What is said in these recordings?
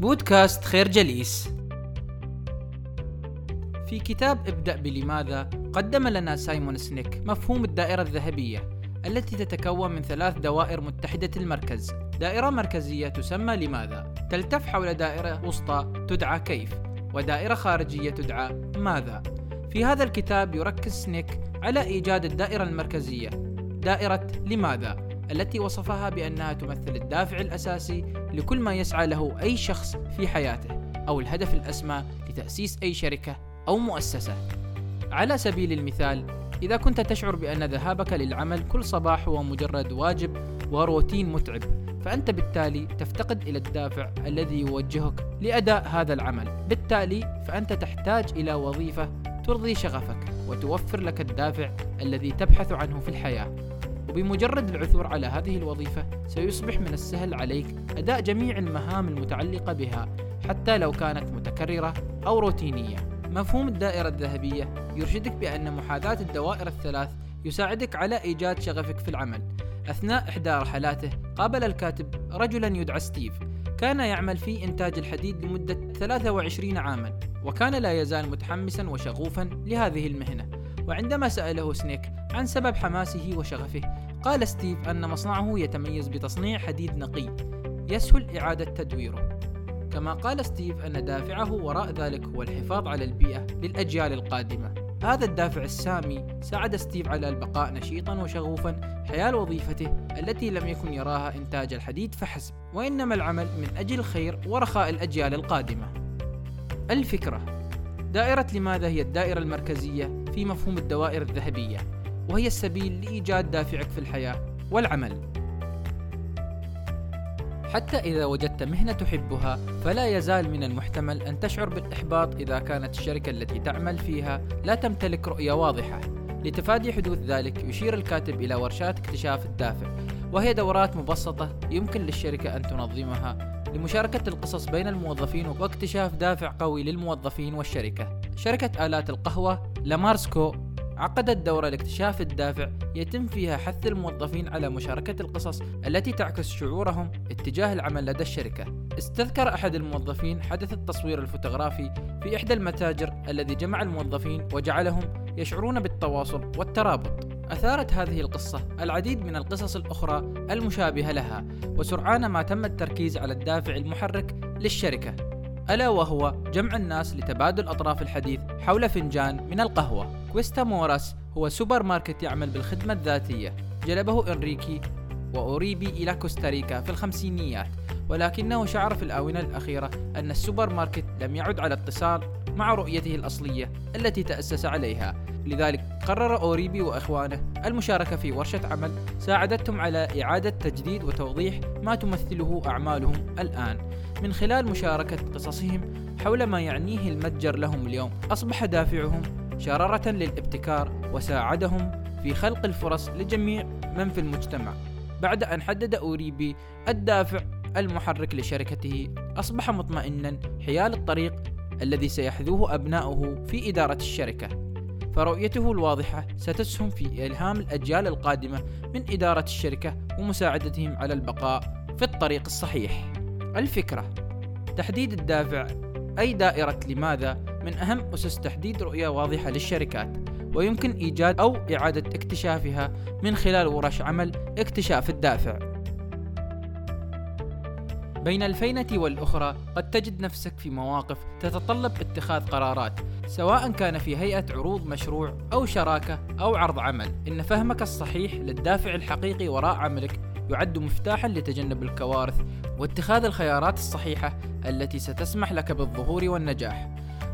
بودكاست خير جليس. في كتاب ابدأ بلماذا قدم لنا سايمون سنيك مفهوم الدائرة الذهبية التي تتكون من ثلاث دوائر متحدة المركز. دائرة مركزية تسمى لماذا؟ تلتف حول دائرة وسطى تدعى كيف؟ ودائرة خارجية تدعى ماذا؟ في هذا الكتاب يركز سنيك على إيجاد الدائرة المركزية. دائرة لماذا؟ التي وصفها بأنها تمثل الدافع الأساسي لكل ما يسعى له أي شخص في حياته أو الهدف الأسمى لتأسيس أي شركة أو مؤسسة. على سبيل المثال إذا كنت تشعر بأن ذهابك للعمل كل صباح هو مجرد واجب وروتين متعب فأنت بالتالي تفتقد إلى الدافع الذي يوجهك لأداء هذا العمل. بالتالي فأنت تحتاج إلى وظيفة ترضي شغفك وتوفر لك الدافع الذي تبحث عنه في الحياة. وبمجرد العثور على هذه الوظيفة سيصبح من السهل عليك أداء جميع المهام المتعلقة بها حتى لو كانت متكررة أو روتينية. مفهوم الدائرة الذهبية يرشدك بأن محاذاة الدوائر الثلاث يساعدك على إيجاد شغفك في العمل. أثناء إحدى رحلاته قابل الكاتب رجلا يدعى ستيف. كان يعمل في إنتاج الحديد لمدة 23 عاما وكان لا يزال متحمسا وشغوفا لهذه المهنة. وعندما سأله سنيك عن سبب حماسه وشغفه قال ستيف أن مصنعه يتميز بتصنيع حديد نقي يسهل إعادة تدويره. كما قال ستيف أن دافعه وراء ذلك هو الحفاظ على البيئة للأجيال القادمة. هذا الدافع السامي ساعد ستيف على البقاء نشيطا وشغوفا حيال وظيفته التي لم يكن يراها إنتاج الحديد فحسب وإنما العمل من أجل الخير ورخاء الأجيال القادمة. الفكرة دائرة لماذا هي الدائرة المركزية في مفهوم الدوائر الذهبية؟ وهي السبيل لإيجاد دافعك في الحياة والعمل. حتى إذا وجدت مهنة تحبها فلا يزال من المحتمل أن تشعر بالإحباط إذا كانت الشركة التي تعمل فيها لا تمتلك رؤية واضحة. لتفادي حدوث ذلك يشير الكاتب إلى ورشات اكتشاف الدافع وهي دورات مبسطة يمكن للشركة أن تنظمها لمشاركة القصص بين الموظفين واكتشاف دافع قوي للموظفين والشركة. شركة آلات القهوة لامارسكو عقدت دورة لاكتشاف الدافع يتم فيها حث الموظفين على مشاركة القصص التي تعكس شعورهم اتجاه العمل لدى الشركة. استذكر أحد الموظفين حدث التصوير الفوتوغرافي في إحدى المتاجر الذي جمع الموظفين وجعلهم يشعرون بالتواصل والترابط. أثارت هذه القصة العديد من القصص الأخرى المشابهة لها، وسرعان ما تم التركيز على الدافع المحرك للشركة، ألا وهو جمع الناس لتبادل أطراف الحديث حول فنجان من القهوة. كويستا موراس هو سوبر ماركت يعمل بالخدمة الذاتية، جلبه إنريكي وأوريبي إلى كوستاريكا في الخمسينيات، ولكنه شعر في الآونة الأخيرة أن السوبر ماركت لم يعد على اتصال مع رؤيته الأصلية التي تأسس عليها لذلك قرر أوريبي وإخوانه المشاركة في ورشة عمل ساعدتهم على إعادة تجديد وتوضيح ما تمثله أعمالهم الآن. من خلال مشاركة قصصهم حول ما يعنيه المتجر لهم اليوم أصبح دافعهم شرارة للابتكار وساعدهم في خلق الفرص لجميع من في المجتمع. بعد أن حدد أوريبي الدافع المحرك لشركته أصبح مطمئنا حيال الطريق الذي سيحذوه أبناؤه في إدارة الشركة. فرؤيته الواضحة ستسهم في إلهام الأجيال القادمة من إدارة الشركة ومساعدتهم على البقاء في الطريق الصحيح. الفكرة تحديد الدافع. أي دائرة لماذا؟ من أهم أسس تحديد رؤية واضحة للشركات ويمكن إيجاد أو إعادة اكتشافها من خلال ورش عمل اكتشاف الدافع. بين الفينة والأخرى قد تجد نفسك في مواقف تتطلب اتخاذ قرارات سواء كان في هيئة عروض مشروع أو شراكة أو عرض عمل. إن فهمك الصحيح للدافع الحقيقي وراء عملك يعد مفتاحا لتجنب الكوارث واتخاذ الخيارات الصحيحة التي ستسمح لك بالظهور والنجاح.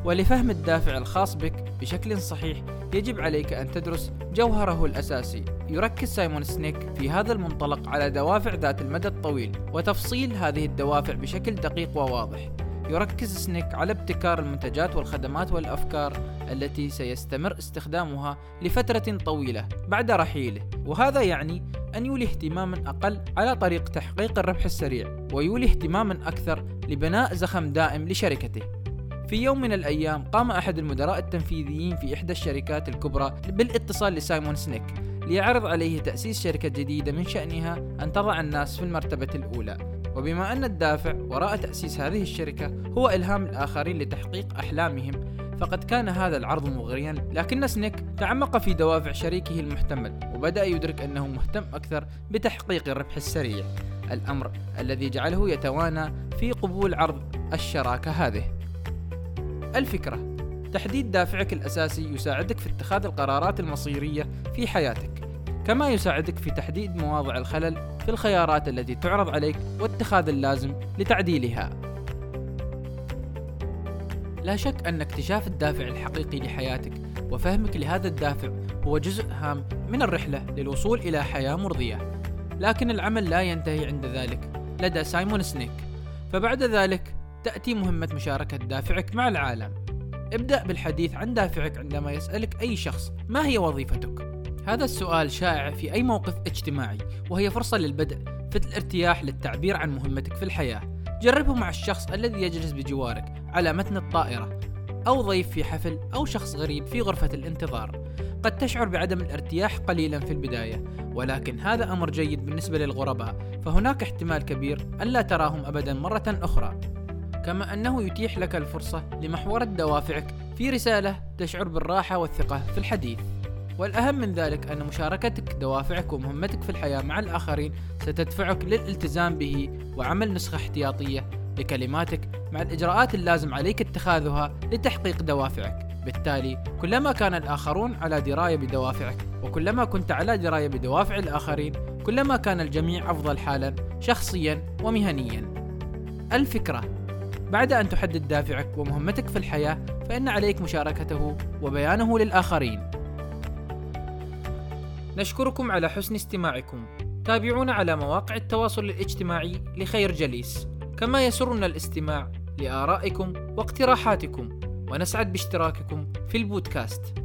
ولفهم الدافع الخاص بك بشكل صحيح يجب عليك أن تدرس جوهره الأساسي. يركز سايمون سنيك في هذا المنطلق على دوافع ذات المدى الطويل وتفصيل هذه الدوافع بشكل دقيق وواضح. يركز سنيك على ابتكار المنتجات والخدمات والأفكار التي سيستمر استخدامها لفترة طويلة بعد رحيله وهذا يعني أن يولي اهتماما أقل على طريق تحقيق الربح السريع ويولي اهتماما أكثر لبناء زخم دائم لشركته. في يوم من الأيام قام أحد المدراء التنفيذيين في إحدى الشركات الكبرى بالاتصال لسايمون سنيك ليعرض عليه تأسيس شركة جديدة من شأنها أن تضع الناس في المرتبة الأولى. وبما أن الدافع وراء تأسيس هذه الشركة هو إلهام الآخرين لتحقيق أحلامهم فقد كان هذا العرض مغريا. لكن سنيك تعمق في دوافع شريكه المحتمل وبدأ يدرك أنه مهتم أكثر بتحقيق الربح السريع. الأمر الذي جعله يتوانى في قبول عرض الشراكة هذه. الفكرة. تحديد دافعك الأساسي يساعدك في اتخاذ القرارات المصيرية في حياتك كما يساعدك في تحديد مواضع الخلل في الخيارات التي تعرض عليك واتخاذ اللازم لتعديلها. لا شك أن اكتشاف الدافع الحقيقي لحياتك وفهمك لهذا الدافع هو جزء هام من الرحلة للوصول إلى حياة مرضية. لكن العمل لا ينتهي عند ذلك لدى سايمون سنيك. فبعد ذلك تأتي مهمة مشاركة دافعك مع العالم. ابدأ بالحديث عن دافعك عندما يسألك أي شخص ما هي وظيفتك؟ هذا السؤال شائع في أي موقف اجتماعي وهي فرصة للبدء في الارتياح للتعبير عن مهمتك في الحياة. جربه مع الشخص الذي يجلس بجوارك على متن الطائرة أو ضيف في حفل أو شخص غريب في غرفة الانتظار. قد تشعر بعدم الارتياح قليلا في البداية ولكن هذا أمر جيد بالنسبة للغرباء فهناك احتمال كبير ألا تراهم أبدا مرة أخرى. كما أنه يتيح لك الفرصة لمحورة دوافعك في رسالة تشعر بالراحة والثقة في الحديث. والأهم من ذلك أن مشاركتك دوافعك ومهمتك في الحياة مع الآخرين ستدفعك للالتزام به وعمل نسخة احتياطية لكلماتك مع الإجراءات اللازم عليك اتخاذها لتحقيق دوافعك. بالتالي كلما كان الآخرون على دراية بدوافعك وكلما كنت على دراية بدوافع الآخرين كلما كان الجميع أفضل حالا شخصيا ومهنيا. الفكرة بعد أن تحدد دافعك ومهمتك في الحياة فإن عليك مشاركته وبيانه للآخرين. نشكركم على حسن استماعكم. تابعونا على مواقع التواصل الاجتماعي لخير جليس. كما يسرنا الاستماع لآرائكم واقتراحاتكم. ونسعد باشتراككم في البودكاست.